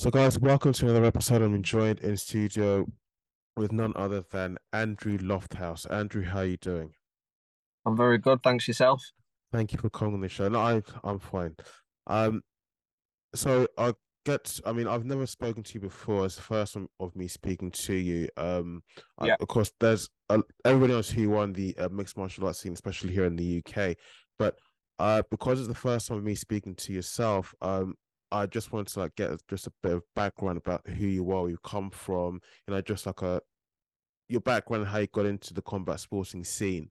So, guys, welcome to another episode. I'm joined in studio with none other than Andrew Lofthouse. Andrew, how are you doing? I'm very good, thanks yourself. Thank you for coming on the show. No, I, I'm fine. Um, so I get. I mean, I've never spoken to you before. It's the first one of me speaking to you. Um, Yeah. I, of course, there's uh, everybody else who won the uh, mixed martial arts scene, especially here in the UK. But uh, because it's the first time of me speaking to yourself, um, I just wanted to like get just a bit of background about who you are, where you come from, you know, just like a your background, how you got into the combat sporting scene.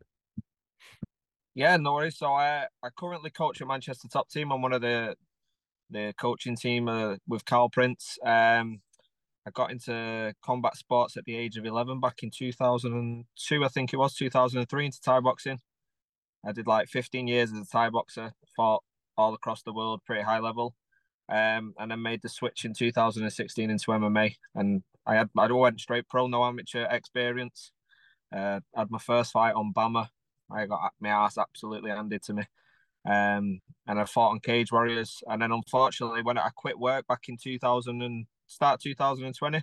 Yeah, no worries. So I I currently coach at Manchester Top Team. I'm one of the the coaching team uh, with Carl Prince. Um, I got into combat sports at the age of 11 back in 2002, I think it was 2003 into Thai boxing. I did like 15 years as a Thai boxer, fought all across the world, pretty high level. Um, and then made the switch in 2016 into MMA. And I had I all went straight pro, no amateur experience. Uh, had my first fight on BAMMA. I got my ass absolutely handed to me. Um, and I fought on Cage Warriors. And then unfortunately, when I quit work back in 2000 and start 2020,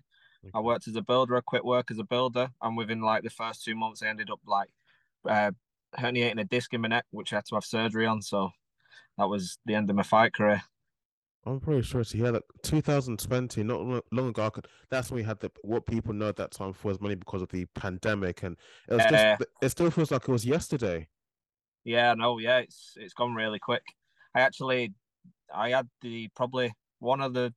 I worked as a builder. I quit work as a builder, and within like the first two months, I ended up like uh, herniating a disc in my neck, which I had to have surgery on. So that was the end of my fight career. I'm pretty sure to hear that 2020, not long, long ago. I could- That's when we had the what people know at that time for was money because of the pandemic, and it was Uh, just. It still feels like it was yesterday. Yeah, no, yeah, it's it's gone really quick. I actually, I had the probably one of the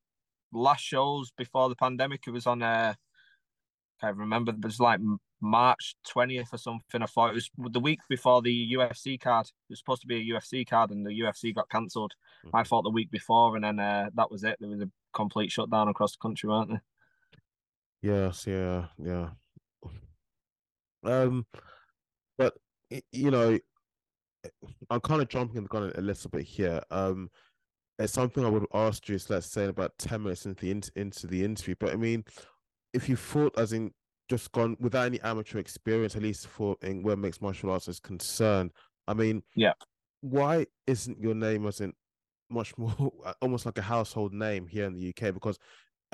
last shows before the pandemic. It was on a, I can't remember. It was like March twentieth or something. I thought it was the week before the UFC card. It was supposed to be a UFC card, and the UFC got cancelled. I thought the week before, and then uh, that was it. There was a complete shutdown across the country, weren't there? Yes, yeah, yeah. Um, but you know, I'm kind of jumping the gun a little bit here. Um, it's something I would have asked you, is, let's say, about 10 minutes into the in- into the interview. But I mean, if you thought, as in, just gone without any amateur experience, at least for in where mixed martial arts is concerned, I mean, Yeah. why isn't your name as in much more almost like a household name here in the UK? Because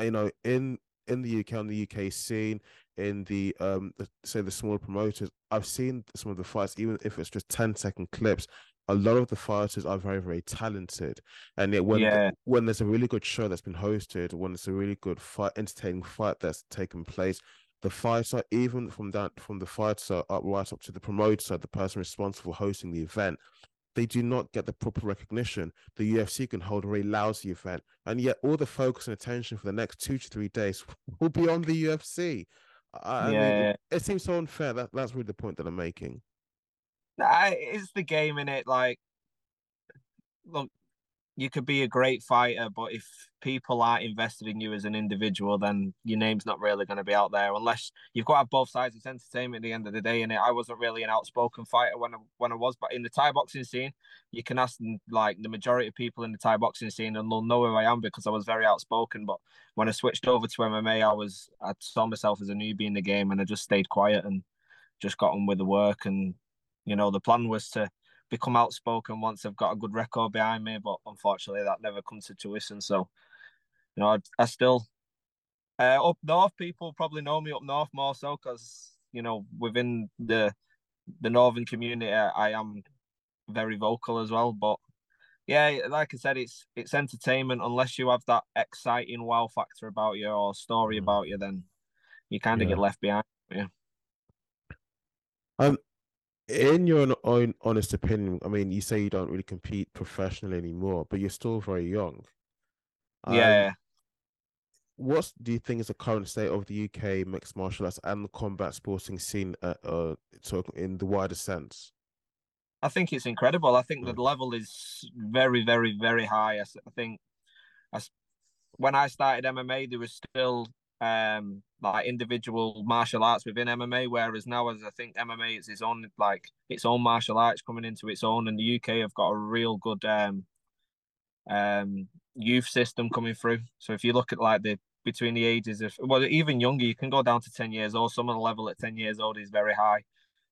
you know, in in the UK on the UK scene, in the um the, say the smaller promoters, I've seen some of the fights, even if it's just 10 second clips. A lot of the fighters are very, very talented, and yet when Yeah. when there's a really good show that's been hosted, when it's a really good fight, entertaining fight that's taken place, the fighter, even from that from the fighter up right up to the promoter, the person responsible for hosting the event, they do not get the proper recognition. The UFC can hold a very lousy event, and yet all the focus and attention for the next two to three days will be on the UFC. I, I mean, Yeah. it, it seems so unfair. That that's really the point that I'm making. Nah, it's the game in it. Like, look, you could be a great fighter, but if people aren't invested in you as an individual, then your name's not really going to be out there. Unless you've got to have both sides. It's entertainment at the end of the day. And I wasn't really an outspoken fighter when I, when I was, but in the Thai boxing scene, you can ask like the majority of people in the Thai boxing scene, and they'll know who I am because I was very outspoken. But when I switched over to MMA, I was I saw myself as a newbie in the game, and I just stayed quiet and just got on with the work. And you know, the plan was to become outspoken once I've got a good record behind me, but unfortunately that never comes to fruition. So, you know, I, I still uh, up north people probably know me up north more so because you know within the the northern community I, I am very vocal as well. But yeah, like I said, it's it's entertainment. Unless you have that exciting wow factor about you or story Mhm. about you, then you kind of Yeah. get left behind. Yeah. Um, in your own- honest opinion, I mean, you say you don't really compete professionally anymore, but you're still very young. Um, Yeah. what do you think is the current state of the UK mixed martial arts and the combat sporting scene, uh, uh, in the wider sense? I think it's incredible. I think Mm. the level is very, very, very high. I think I when I started MMA, there was still um like individual martial arts within MMA, whereas now, as I think MMA is its own like its own martial arts coming into its own, and the UK have got a real good um um youth system coming through. So if you look at like the between the ages of well, even younger, you can go down to ten years old. Some of the level at ten years old is very high.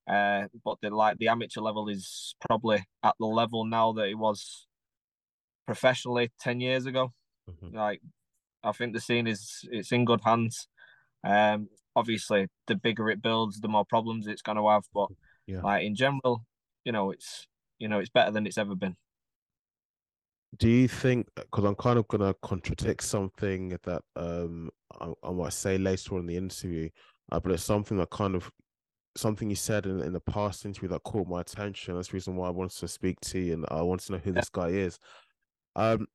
Uh, but the like the amateur level is probably at the level now that it was professionally ten years ago. Mhm. Like I think the scene is it's in good hands. Um, obviously, the bigger it builds, the more problems it's going to have. But yeah. like in general, you know, it's you know it's better than it's ever been. Do you think? Because I'm kind of going to contradict something that um I, I, might say later on in the interview, uh, but it's something that kind of something you said in, in the past interview that caught my attention. That's the reason why I wanted to speak to you and I wanted to know who yeah. this guy is. Um,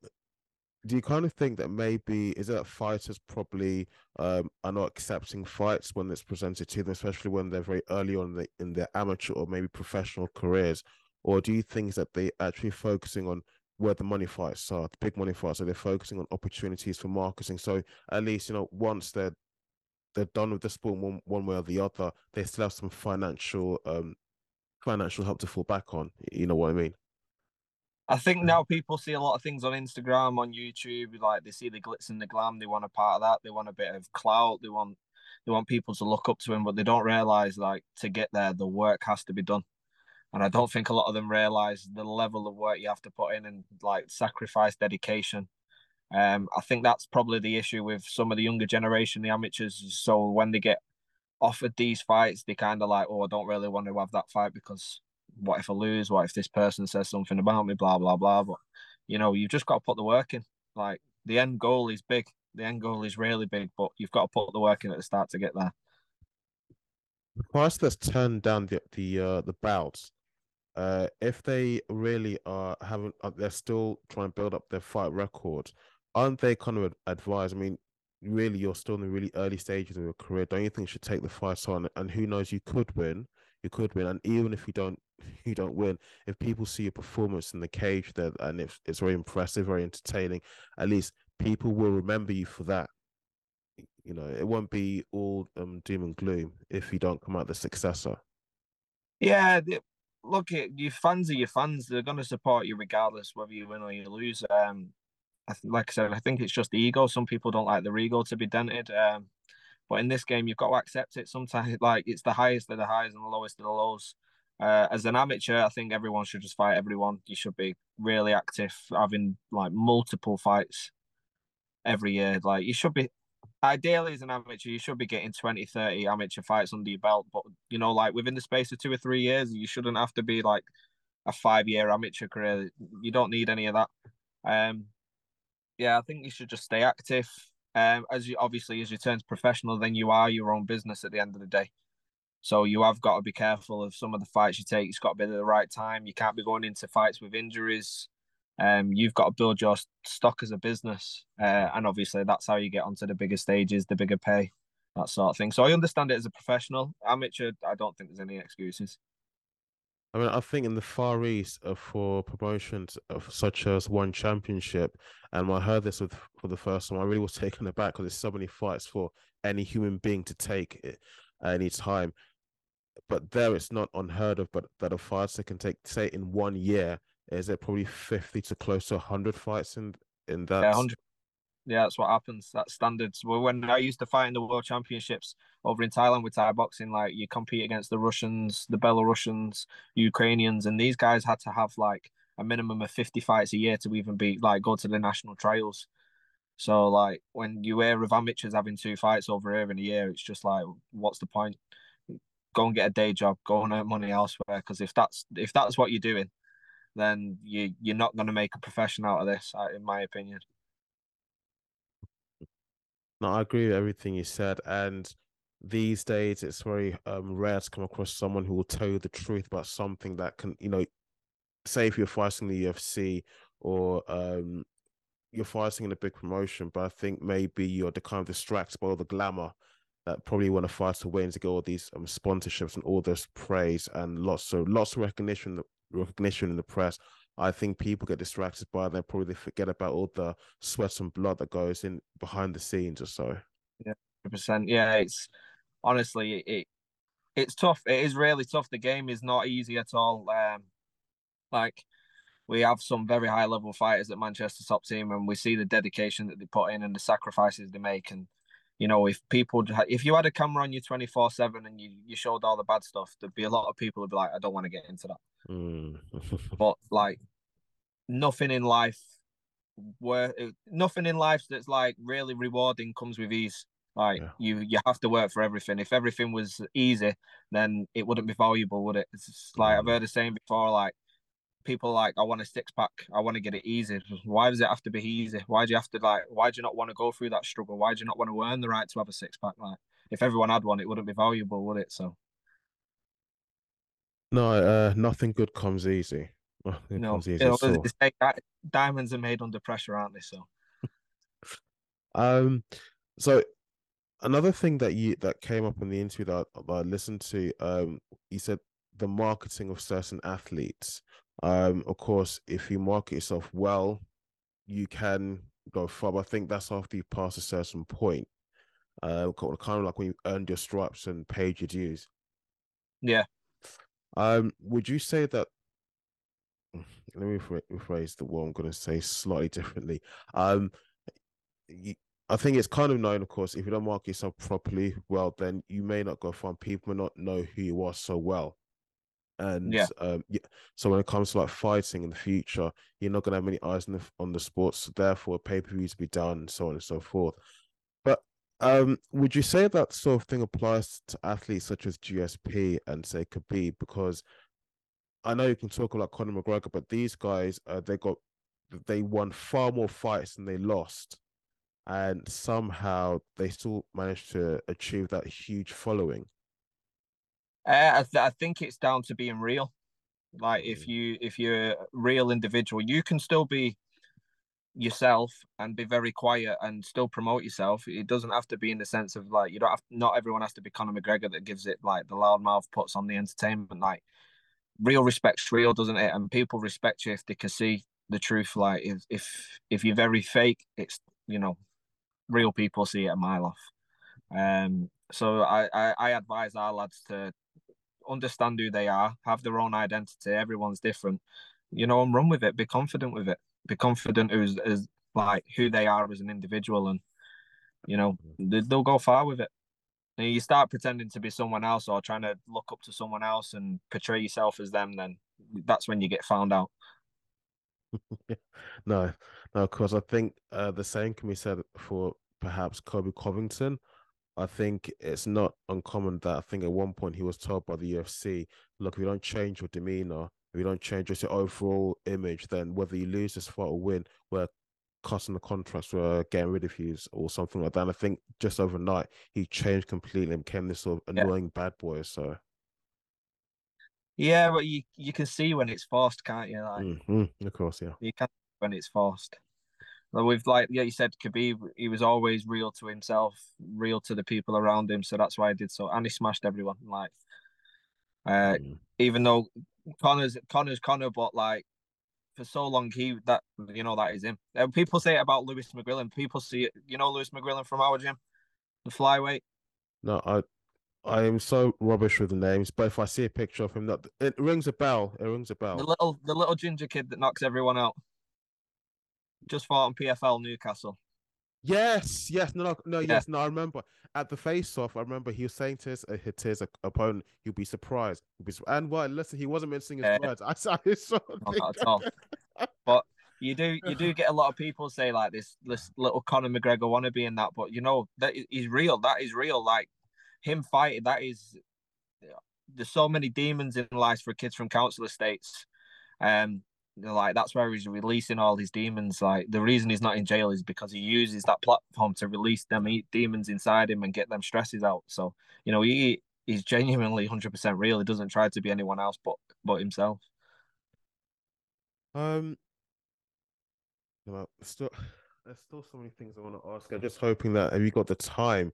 do you kind of think that maybe is that fighters probably um, are not accepting fights when it's presented to them, especially when they're very early on in, the, in their amateur or maybe professional careers, or do you think that they actually focusing on where the money fights are, the big money fights, so they're focusing on opportunities for marketing. So at least you know once they're they're done with the sport one one way or the other, they still have some financial um financial help to fall back on. You know what I mean? I think now people see a lot of things on Instagram, on YouTube, like they see the glitz and the glam. They want a part of that. They want a bit of clout. They want they want people to look up to him, but they don't realize like to get there, the work has to be done. And I don't think a lot of them realize the level of work you have to put in and like sacrifice, dedication. Um, I think that's probably the issue with some of the younger generation, the amateurs. So when they get offered these fights, they kind of like, oh, I don't really want to have that fight because what if I lose? What if this person says something about me? Blah blah blah. But you know, you've just got to put the work in. Like the end goal is big. The end goal is really big, but you've got to put the work in at the start to get there. The price that's turned down the the uh, the bouts, uh, if they really are having, uh, they're still trying to build up their fight record. Aren't they kind of advised? I mean, really, you're still in the really early stages of your career. Don't you think you should take the fight on? And who knows, you could win you could win. And even if you don't you don't win, if people see your performance in the cage that and if it's very impressive, very entertaining, at least people will remember you for that. You know, it won't be all um, doom and gloom if you don't come out the successor. Yeah, look, your fans are your fans. They're going to support you regardless whether you win or you lose. Um, I th- like I said, I think it's just the ego. Some people don't like their ego to be dented. Um, but in this game, you've got to accept it. Sometimes, like it's the highest of the highs and the lowest of the lows. Uh, as an amateur, I think everyone should just fight everyone. You should be really active, having like multiple fights every year. Like you should be, ideally as an amateur, you should be getting 20, 30 amateur fights under your belt. But you know, like within the space of two or three years, you shouldn't have to be like a five year amateur career. You don't need any of that. Um, yeah, I think you should just stay active. Um, as you obviously as you turn professional, then you are your own business at the end of the day. So you have got to be careful of some of the fights you take. It's got to be at the right time. You can't be going into fights with injuries. Um, you've got to build your stock as a business, uh, and obviously that's how you get onto the bigger stages, the bigger pay, that sort of thing. So I understand it as a professional. Amateur, I don't think there's any excuses. I mean, I think in the Far East uh, for promotions such as one championship, and I heard this with, for the first time, I really was taken aback because there's so many fights for any human being to take at any time. But there, it's not unheard of. But that a fighter can take, say, in one year, is it probably fifty to close to hundred fights in in that? Yeah, yeah, that's what happens. That's standards. Well, when I used to fight in the World Championships over in Thailand with Thai boxing, like you compete against the Russians, the Belarusians, Ukrainians, and these guys had to have like a minimum of fifty fights a year to even be like go to the national trials. So like when you hear of amateurs having two fights over here in a year, it's just like, what's the point? Go and get a day job, go and earn money elsewhere. Because if that's if that's what you're doing, then you you're not going to make a profession out of this, uh, in my opinion. No, I agree with everything you said. And these days, it's very um, rare to come across someone who will tell you the truth about something that can, you know, say if you're fighting the UFC or um, you're fighting in a big promotion, but I think maybe you're the kind of distracted by all the glamour that probably want to fight to win to get all these um, sponsorships and all this praise and lots of lots of recognition recognition in the press. I think people get distracted by them. Probably they forget about all the sweat and blood that goes in behind the scenes or so. Yeah, percent. Yeah, it's honestly it it's tough. It is really tough. The game is not easy at all. Um, like we have some very high level fighters at Manchester top team, and we see the dedication that they put in and the sacrifices they make. And you know, if people, if you had a camera on you twenty four seven and you you showed all the bad stuff, there'd be a lot of people who'd be like, I don't want to get into that. Mm. but like nothing in life where nothing in life that's like really rewarding comes with ease. Like Yeah. you, you have to work for everything. If everything was easy, then it wouldn't be valuable, would it? It's like I've Mm. heard the saying before. Like people like, I want a six pack. I want to get it easy. Why does it have to be easy? Why do you have to like? Why do you not want to go through that struggle? Why do you not want to earn the right to have a six pack? Like if everyone had one, it wouldn't be valuable, would it? So No, uh, nothing good comes easy. Nothing no, comes you easy know, at say that diamonds are made under pressure, aren't they? So Um, so another thing that you that came up in the interview that, I- that I listened to, um, you said the marketing of certain athletes. Um, of course, if you market yourself well, you can go far. But I think that's after you pass a certain point. Uh, kind of like when you earned your stripes and paid your dues. yeah, Um, would you say that? Let me rephrase the what I'm going to say slightly differently. Um, you, I think it's kind of known, of course, if you don't market yourself properly, well, then you may not go far. People may not know who you are so well. And Yeah. um, yeah, so when it comes to like fighting in the future, you're not gonna have many eyes on the on the sports, so therefore pay per views be done, and so on and so forth. But um, would you say that sort of thing applies to athletes such as GSP and say Khabib? Because I know you can talk about Conor McGregor, but these guys, uh, they got they won far more fights than they lost, and somehow they still managed to achieve that huge following. Uh, I, th- I think it's down to being real. Like if Mm. you if you're a real individual, you can still be yourself and be very quiet and still promote yourself. It doesn't have to be in the sense of like you don't have not everyone has to be Conor McGregor that gives it like the loudmouth puts on the entertainment. Like real respect's real, doesn't it? And people respect you if they can see the truth. Like if if if you're very fake, it's you know, real people see it a mile off. Um, so I, I I advise our lads to understand who they are, have their own identity. Everyone's different, you know, and run with it. Be confident with it. Be confident who's as like who they are as an individual, and you know they, they'll go far with it. And you start pretending to be someone else or trying to look up to someone else and portray yourself as them, then that's when you get found out. No, no, because I think uh, the same can be said for perhaps Colby Covington. I think it's not uncommon that I think at one point he was told by the UFC, look, if you don't change your demeanor, if you don't change just your overall image, then whether you lose this fight or win, we're cutting the contracts, we're getting rid of you or something like that. And I think just overnight he changed completely and became this sort of Yeah. annoying bad boy. So Yeah, but you you can see when it's forced, can't you? Like mm, mm, of course, yeah. you can when it's forced. But with like yeah, you said Khabib, he was always real to himself, real to the people around him. So that's why he did so, and he smashed everyone. Like, uh, Mm. even though Conor's Conor's Conor, but like for so long he that you know that is him. Uh, people say it about Lewis McGrillen. People see it. You know Lewis McGrillen from our gym, the flyweight. No, I I am so rubbish with the names, but if I see a picture of him, that it rings a bell. It rings a bell. The little the little ginger kid that knocks everyone out. Just fought on PFL Newcastle. Yes, yes, no, no, no, Yeah. yes, no. I remember at the face-off. I remember he was saying to his, uh, to his opponent, "He'll be surprised." He'll be, and why? Listen, he wasn't mincing his Yeah. words. I saw sort of not at all. But you do you do get a lot of people say like this this little Conor McGregor wannabe and that, but you know that is he's real. That is real. Like him fighting, that is. There's so many demons in life for kids from council estates. Um, like that's where he's releasing all his demons. Like the reason he's not in jail is because he uses that platform to release them eat demons inside him and get them stresses out. So you know he he's genuinely hundred percent real. He doesn't try to be anyone else but but himself. Um, know, still, there's still so many things I want to ask. I'm just hoping that have you got the time?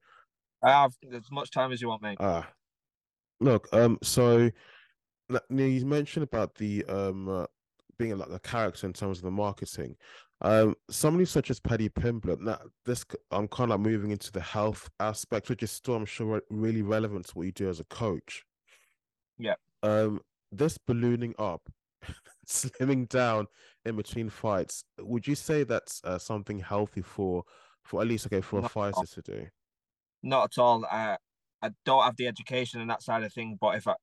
I have as much time as you want, mate. Ah, look, um, so you mentioned about the um uh, being like a character in terms of the marketing. Um, somebody such as Paddy Pimblett. Now, this I'm kind of moving into the health aspect, which is still, I'm sure, really relevant to what you do as a coach. Yeah. Um, this ballooning up, slimming down in between fights. Would you say that's uh, something healthy for, for at least okay for a Not all. fighter to do? Not at all. I I don't have the education and that side of thing, but if I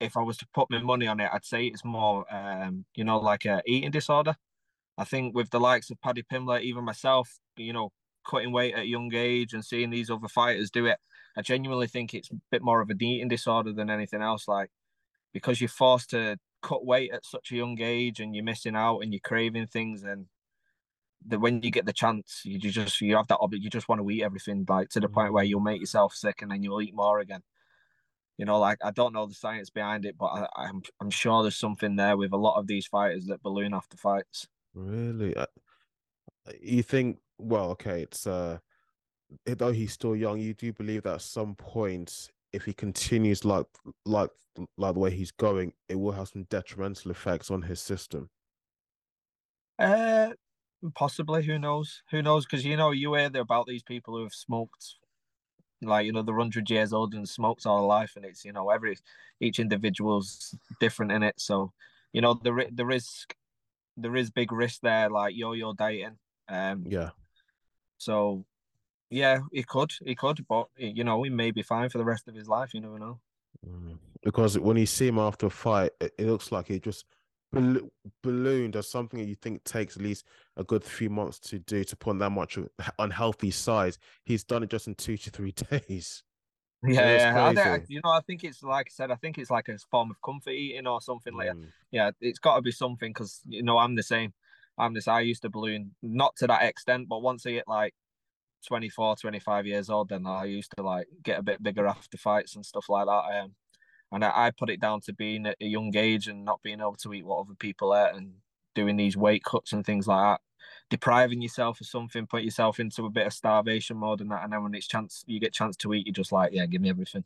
if I was to put my money on it, I'd say it's more um, you know, like a eating disorder. I think with the likes of Paddy Pimblett, even myself, you know, cutting weight at a young age and seeing these other fighters do it, I genuinely think it's a bit more of an eating disorder than anything else. Like because you're forced to cut weight at such a young age and you're missing out and you're craving things and that when you get the chance, you just you have that you just want to eat everything like to the point where you'll make yourself sick and then you'll eat more again. You know, like I don't know the science behind it, but I, I'm I'm sure there's something there with a lot of these fighters that balloon after fights. Really, you think? Well, okay, it's uh, though he's still young, you do believe that at some point, if he continues like like like the way he's going, it will have some detrimental effects on his system. Uh, possibly. Who knows? Who knows? Because you know, you hear about these people who have smoked, like you know, they're hundred years old and smoked all life, and it's you know, every each individual's different in it. So, you know, the the risk, there is big risk there, like yo-yo dieting. Um, yeah. So, yeah, he could, he could, but you know, he may be fine for the rest of his life. You never know. Mm. Because when you see him after a fight, it, it looks like he just ball- balloon does something that you think takes at least a good few months to do to put on that much unhealthy size. He's done it just in two to three days. Yeah, yeah. I you know, I think it's like I said, I think it's like a form of comfort eating or something mm. like that. Yeah, it's got to be something because you know I'm the same. I'm this. I used to balloon not to that extent, but once I get like 24, 25 years old, then I used to like get a bit bigger after fights and stuff like that. Um, and I, I put it down to being at a young age and not being able to eat what other people eat and doing these weight cuts and things like that. Depriving yourself of something, put yourself into a bit of starvation mode and that, and then when it's chance you get chance to eat, you're just like, yeah, give me everything.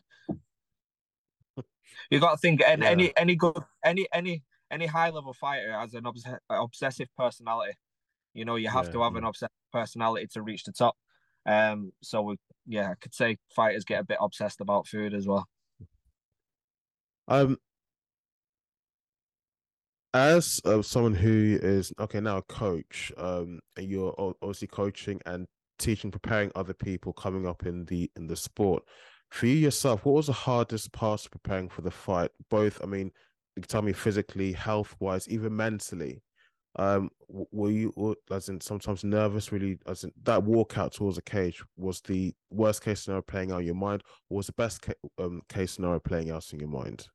you got to think any, yeah. any any good any any any high level fighter has an obs- obsessive personality. You know, you have yeah, to have yeah. an obsessive personality to reach the top. Um, so we, yeah, I could say fighters get a bit obsessed about food as well. Um, as uh, someone who is okay now a coach, um, and you're obviously coaching and teaching, preparing other people coming up in the in the sport. For you yourself, what was the hardest part of preparing for the fight? Both, I mean, you tell me physically, health wise, even mentally. Um, were you as in sometimes nervous? Really, as in that walkout towards the cage was the worst case scenario playing out in your mind, or was the best ca- um, case scenario playing out in your mind?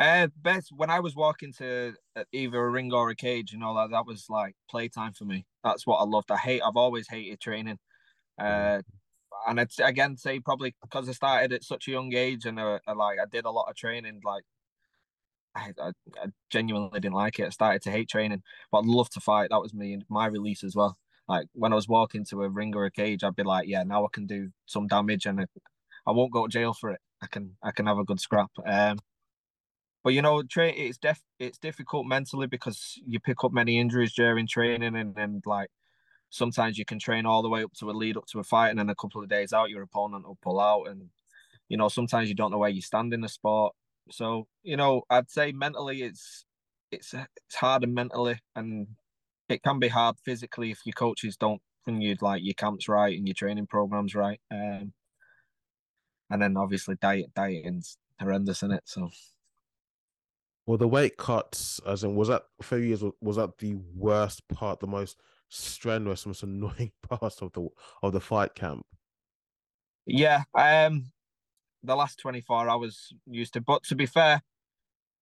Uh, best when I was walking to uh, either a ring or a cage, you know that that was like playtime for me. That's what I loved. I hate. I've always hated training. Uh, and I'd again say probably because I started at such a young age and uh, I, like I did a lot of training. Like I, I, I, genuinely didn't like it. I started to hate training, but I'd love to fight. That was me and my release as well. Like when I was walking to a ring or a cage, I'd be like, yeah, now I can do some damage and I won't go to jail for it. I can I can have a good scrap. Um, but you know, train it's def it's difficult mentally because you pick up many injuries during training, and then like sometimes you can train all the way up to a lead up to a fight, and then a couple of days out, your opponent will pull out, and you know sometimes you don't know where you stand in the sport. So you know, I'd say mentally it's it's it's harder mentally, and it can be hard physically if your coaches don't bring you'd like your camps right and your training programs right. Um, and then obviously diet dieting's horrendous in it. So well, the weight cuts, as in, was that for years? Was that the worst part, the most strenuous, most annoying part of the of the fight camp? Yeah, um, the last twenty four hours used to. But to be fair,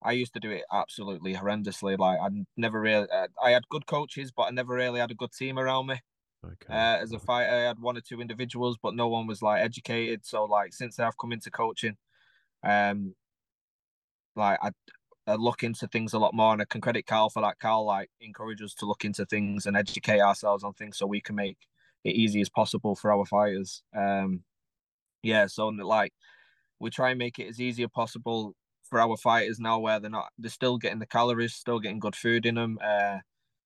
I used to do it absolutely horrendously. Like I never really, uh, I had good coaches, but I never really had a good team around me. Okay. Uh, as a fighter, I had one or two individuals, but no one was like educated. So like since I've come into coaching, um, like I uh, look into things a lot more. And I can credit Carl for that. Carl like encourage us to look into things and educate ourselves on things so we can make it easy as possible for our fighters. Um, yeah, so like we try and make it as easy as possible for our fighters now, where they're not they're still getting the calories, still getting good food in them. Uh,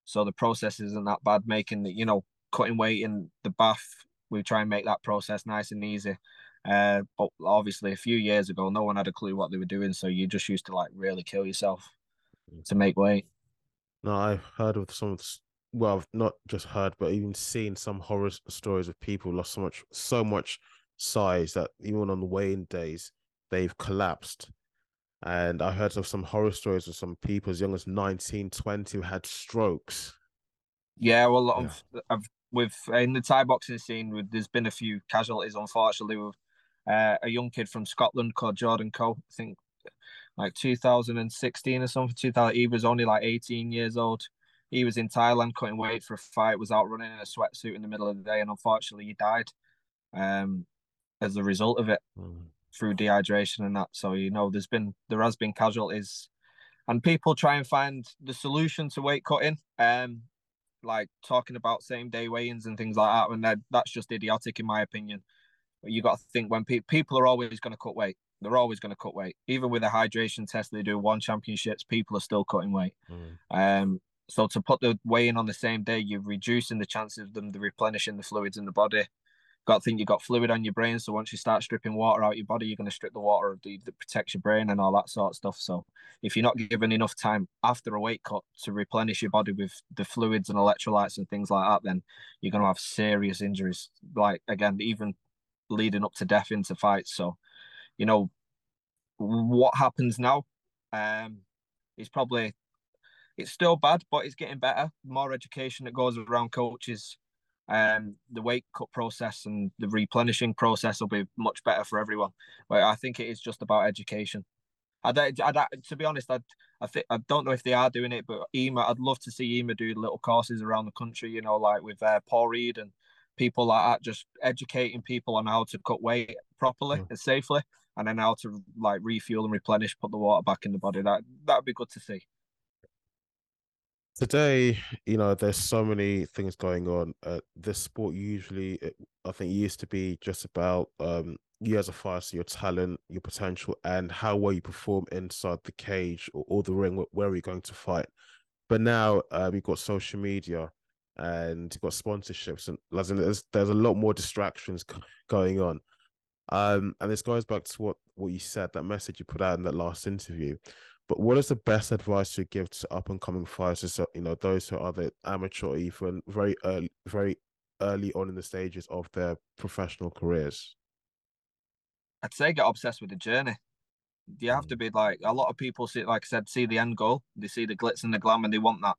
so the process isn't that bad. Making the you know cutting weight in the bath, we try and make that process nice and easy. Uh, but obviously, a few years ago, no one had a clue what they were doing, so you just used to like really kill yourself mm. to make weight. No, I've heard of some of the, well, I've not just heard, but even seen some horror stories of people lost so much, so much size that even on the weighing days they've collapsed. And I heard of some horror stories of some people as young as 19, 20 who had strokes Yeah, well, yeah. I've, I've with in the Thai boxing scene, there's been a few casualties, unfortunately, with uh, a young kid from Scotland called Jordan Coe. I think like 2016 or something. 2000, he was only like 18 years old. He was in Thailand cutting weight for a fight, was out running in a sweatsuit in the middle of the day, and unfortunately, he died um, as a result of it mm. through dehydration and that. So you know, there's been there has been casualties, and people try and find the solution to weight cutting. Um, like talking about same day weigh-ins and things like that, and that, that's just idiotic in my opinion. You got to think when pe- people are always going to cut weight, they're always going to cut weight. Even with a hydration test they do one championships, people are still cutting weight. Mm. Um, so to put the weigh in on the same day, you're reducing the chances of them the replenishing the fluids in the body. Got to think you've got fluid on your brain, so once you start stripping water out your body, you're going to strip the water the, that protects your brain and all that sort of stuff. So if you're not given enough time after a weight cut to replenish your body with the fluids and electrolytes and things like that, then you're going to have serious injuries. Like again, even leading up to death into fights. So, you know, what happens now um, is probably it's still bad, but it's getting better. More education that goes around coaches. Um, the weight cut process and the replenishing process will be much better for everyone. But I think it is just about education. I'd, I'd, to be honest, I, I think I don't know if they are doing it, but EMA, I'd love to see EMA do little courses around the country. You know, like with uh, Paul Reed and people like that, just educating people on how to cut weight properly mm. and safely, and then how to like refuel and replenish, put the water back in the body. That that'd be good to see. Today, you know, there's so many things going on. Uh, this sport usually, it, I think, used to be just about um, you as a fighter, your talent, your potential, and how well you perform inside the cage or, or the ring where are you going to fight. But now uh, we've got social media and you've got sponsorships, and there's there's a lot more distractions going on. Um, and this goes back to what what you said, that message you put out in that last interview. But what is the best advice you give to up and coming fighters? You know, those who are the amateur or even very early, very early on in the stages of their professional careers. I'd say get obsessed with the journey. You have mm. to be like a lot of people see, like I said, see the end goal. They see the glitz and the glam, and they want that.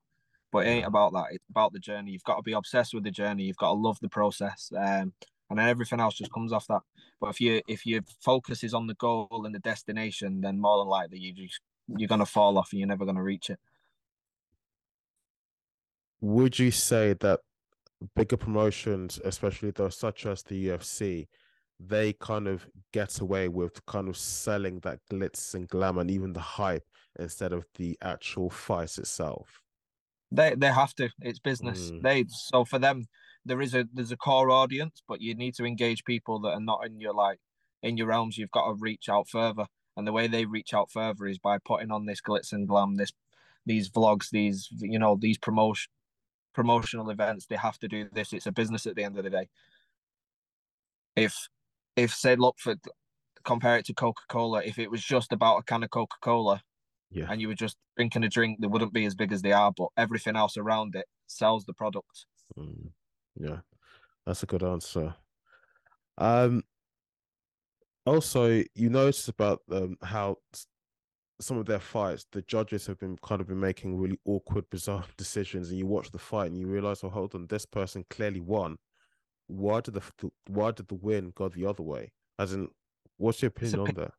But it ain't about that. It's about the journey. You've got to be obsessed with the journey. You've got to love the process. Um, and then everything else just comes off that. But if you if your focus is on the goal and the destination, then more than likely you just you're gonna fall off and you're never gonna reach it. Would you say that bigger promotions, especially those such as the UFC, they kind of get away with kind of selling that glitz and glam and even the hype instead of the actual fight itself? They they have to. It's business. Mm. They so for them there is a there's a core audience, but you need to engage people that are not in your like in your realms. You've got to reach out further. And the way they reach out further is by putting on this glitz and glam, this these vlogs, these you know these promotion promotional events. They have to do this. It's a business at the end of the day. If if say look for compare it to Coca Cola, if it was just about a can of Coca Cola, yeah. and you were just drinking a drink, they wouldn't be as big as they are. But everything else around it sells the product. Mm, yeah, that's a good answer. Um, also, you notice about um, how some of their fights, the judges have been kind of been making really awkward, bizarre decisions, and you watch the fight and you realize, oh, hold on, this person clearly won. Why did the why did the win go the other way? As in, what's your opinion on that?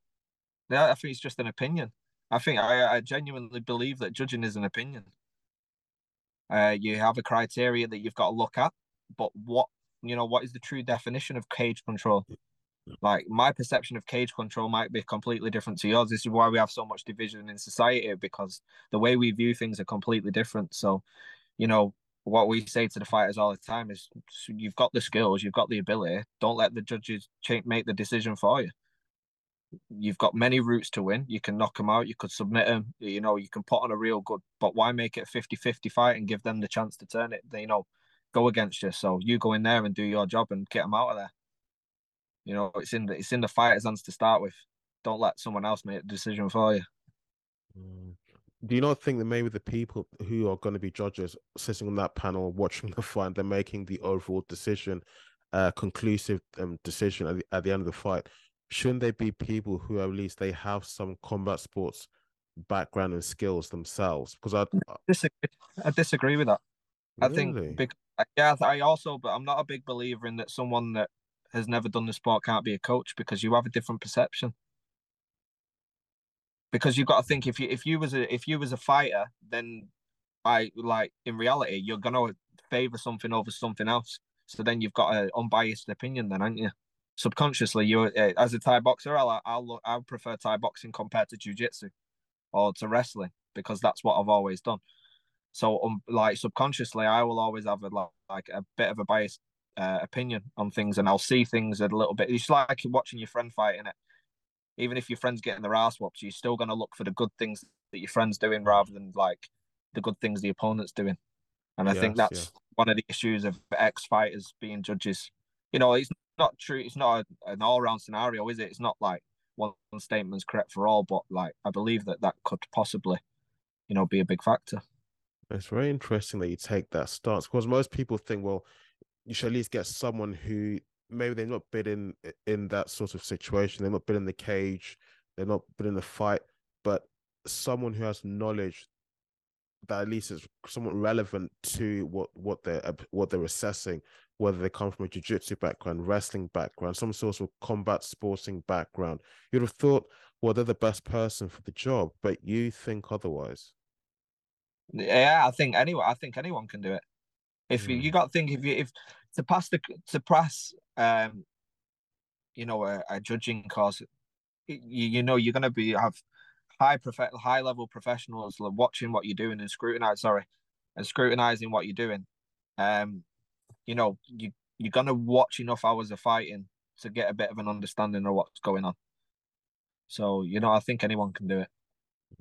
Yeah, I think it's just an opinion. I think I, I genuinely believe that judging is an opinion. Uh, you have a criteria that you've got to look at, but what you know, what is the true definition of cage control? Like my perception of cage control might be completely different to yours. This is why we have so much division in society because the way we view things are completely different. So, you know, what we say to the fighters all the time is you've got the skills, you've got the ability. Don't let the judges make the decision for you. You've got many routes to win. You can knock them out, you could submit them, you know, you can put on a real good, but why make it a 50 50 fight and give them the chance to turn it? They, you know, go against you. So you go in there and do your job and get them out of there. You know, it's in the it's in the fighter's hands to start with. Don't let someone else make the decision for you. Mm. Do you not think that maybe the people who are going to be judges sitting on that panel watching the fight, they're making the overall decision, uh, conclusive um, decision at the, at the end of the fight? Shouldn't they be people who at least they have some combat sports background and skills themselves? Because I, disagree. I disagree with that. I think big, yeah, I also, but I'm not a big believer in that someone that has never done the sport can't be a coach because you have a different perception. Because you've got to think if you if you was a if you was a fighter, then I like in reality you're gonna favor something over something else. So then you've got an unbiased opinion, then, aren't you? Subconsciously, you uh, as a Thai boxer, I'll I'll look, I'll prefer Thai boxing compared to jiu-jitsu or to wrestling because that's what I've always done. So, um, like subconsciously, I will always have a like a bit of a biased uh, opinion on things, and I'll see things a little bit. It's like watching your friend fighting it. Even if your friend's getting their ass whooped, you're still going to look for the good things that your friend's doing rather than like the good things the opponent's doing. And I yes, think that's yeah. one of the issues of ex fighters being judges. You know, it's not true. It's not a, an all round scenario, is it? It's not like one statement's correct for all, but like I believe that that could possibly, you know, be a big factor. It's very interesting that you take that stance because most people think, well, you should at least get someone who maybe they've not been in in that sort of situation, they've not been in the cage, they've not been in the fight, but someone who has knowledge that at least is somewhat relevant to what what they're what they're assessing, whether they come from a jiu-jitsu background, wrestling background, some sort of combat sporting background. You'd have thought, well, they're the best person for the job, but you think otherwise. Yeah, I think anyone. I think anyone can do it. If mm. you, you got to think if you if to pass the to pass, um, you know, a, a judging course, you you know you're gonna be have high prof- high level professionals watching what you're doing and scrutinize sorry and scrutinizing what you're doing. Um, you know you you're gonna watch enough hours of fighting to get a bit of an understanding of what's going on. So you know, I think anyone can do it.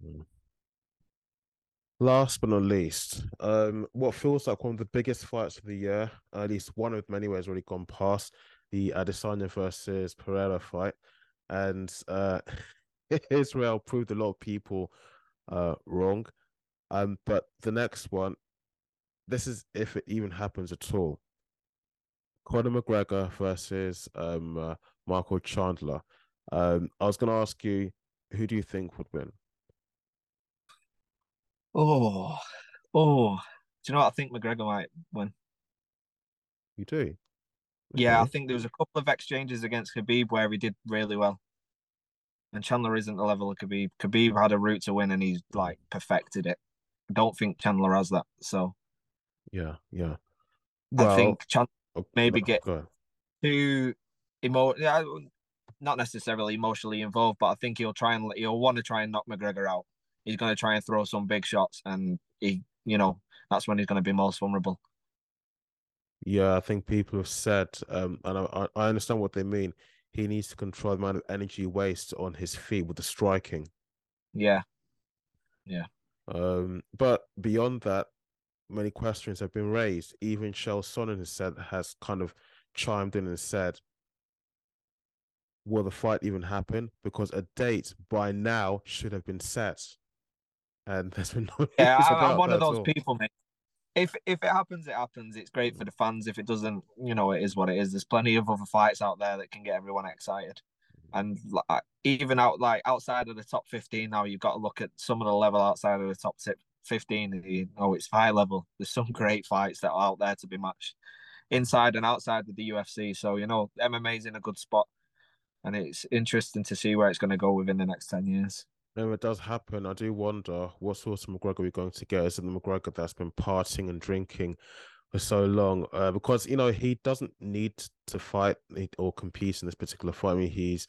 Mm. Last but not least, um, what feels like one of the biggest fights of the year, at least one of them anyway, has already gone past the Adesanya versus Pereira fight, and uh, Israel proved a lot of people uh, wrong. Um, but the next one, this is if it even happens at all. Conor McGregor versus um, uh, Michael Chandler. Um, I was going to ask you, who do you think would win? Oh, oh. Do you know what? I think McGregor might win. You do? Okay. Yeah, I think there was a couple of exchanges against Khabib where he did really well. And Chandler isn't the level of Khabib. Khabib had a route to win and he's like perfected it. I don't think Chandler has that. So yeah, yeah. Well, I think Chandler oh, maybe get too emo yeah, not necessarily emotionally involved, but I think he'll try and he'll want to try and knock McGregor out he's going to try and throw some big shots, and he, you know, that's when he's going to be most vulnerable. Yeah, I think people have said, um, and I, I understand what they mean. He needs to control the amount of energy waste on his feet with the striking. Yeah, yeah. Um, but beyond that, many questions have been raised. Even Chael Sonnen has said has kind of chimed in and said, "Will the fight even happen?" Because a date by now should have been set and there's been no. Yeah, I, am one of those people, mate. If if it happens, it happens. It's great for mm. the fans. If it doesn't, you know, it is what it is. There's plenty of other fights out there that can get everyone excited, mm-hmm. and like, even out like outside of the top 15 now, you've got to look at some of the level outside of the top 15. You know, it's high level. There's some great fights that are out there to be matched inside and outside of the UFC. So you know, MMA's in a good spot, and it's interesting to see where it's going to go within the next ten years when it does happen, I do wonder what sort of McGregor we're going to get. Is it the McGregor that's been partying and drinking for so long? Uh, because you know he doesn't need to fight or compete in this particular fight. I mean, he's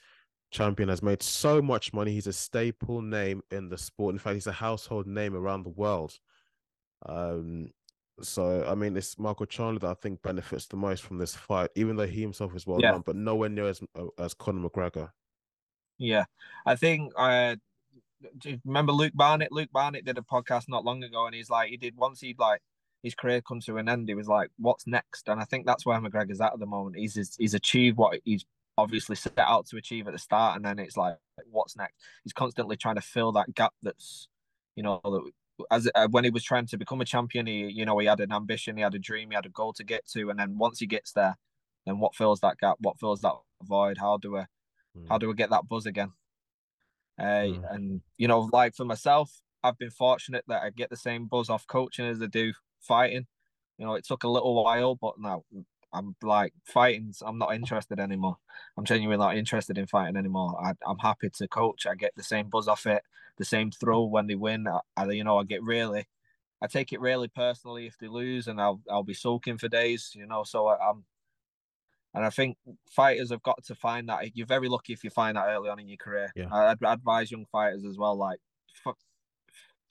champion has made so much money. He's a staple name in the sport. In fact, he's a household name around the world. Um, so I mean, it's Michael Chandler that I think benefits the most from this fight, even though he himself is well yeah. known, but nowhere near as as Conor McGregor. Yeah, I think uh, remember Luke Barnatt? Luke Barnatt did a podcast not long ago, and he's like, he did once he'd like his career come to an end. He was like, "What's next?" And I think that's where McGregor's at at the moment. He's he's achieved what he's obviously set out to achieve at the start, and then it's like, what's next? He's constantly trying to fill that gap. That's you know that as uh, when he was trying to become a champion, he you know he had an ambition, he had a dream, he had a goal to get to, and then once he gets there, then what fills that gap? What fills that void? How do we mm. how do we get that buzz again? Uh, mm. And you know, like for myself, I've been fortunate that I get the same buzz off coaching as I do fighting. You know, it took a little while, but now I'm like fighting. I'm not interested anymore. I'm genuinely not interested in fighting anymore. I, am happy to coach. I get the same buzz off it, the same thrill when they win. I, I, you know, I get really, I take it really personally if they lose, and I'll I'll be sulking for days. You know, so I, I'm, and I think fighters have got to find that. You're very lucky if you find that early on in your career. Yeah. I, I'd advise young fighters as well, like,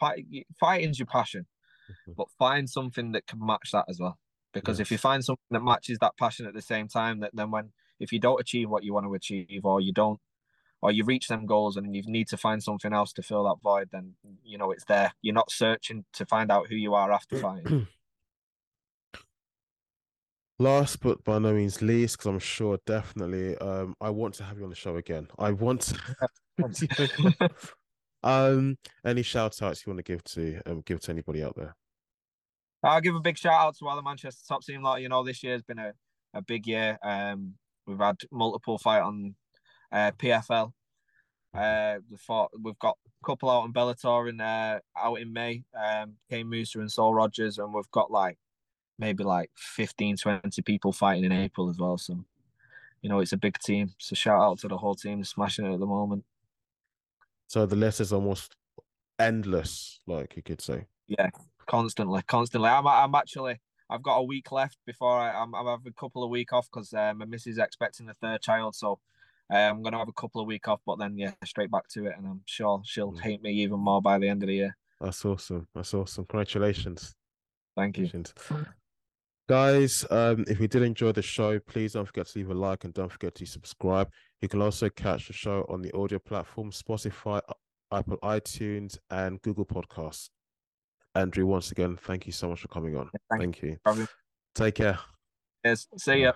fight, fighting's your passion, mm-hmm. but find something that can match that as well. Because yes. if you find something that matches that passion at the same time, that then when if you don't achieve what you want to achieve, or you don't, or you reach them goals, and you need to find something else to fill that void, then you know it's there. You're not searching to find out who you are after fighting. Last but by no means least, because I'm sure definitely um, I want to have you on the show again. I want to um any shout outs you want to give to um give to anybody out there? I'll give a big shout out to all the Manchester top team. Like you know, this year has been a, a big year. Um, we've had multiple fight on uh, PFL. Uh, we fought, we've got a couple out on Bellator in uh, out in May. Um, Kane Mousah and Saul Rogers, and we've got like maybe like 15, 20 people fighting in April as well. So, you know, it's a big team. So shout out to the whole team, smashing it at the moment. So the list is almost endless, like you could say. Yeah, constantly, constantly. I'm, I'm actually, I've got a week left before I, I'm, I'm having a couple of week off because uh, my missus is expecting a third child, so uh, I'm gonna have a couple of week off. But then, yeah, straight back to it, and I'm sure she'll mm. hate me even more by the end of the year. That's awesome. That's awesome. Congratulations. Thank you. Guys, um, if you did enjoy the show, please don't forget to leave a like and don't forget to subscribe. You can also catch the show on the audio platform Spotify, Apple iTunes, and Google Podcasts. Andrew, once again, thank you so much for coming on. thank you. Take care. Yes. See ya.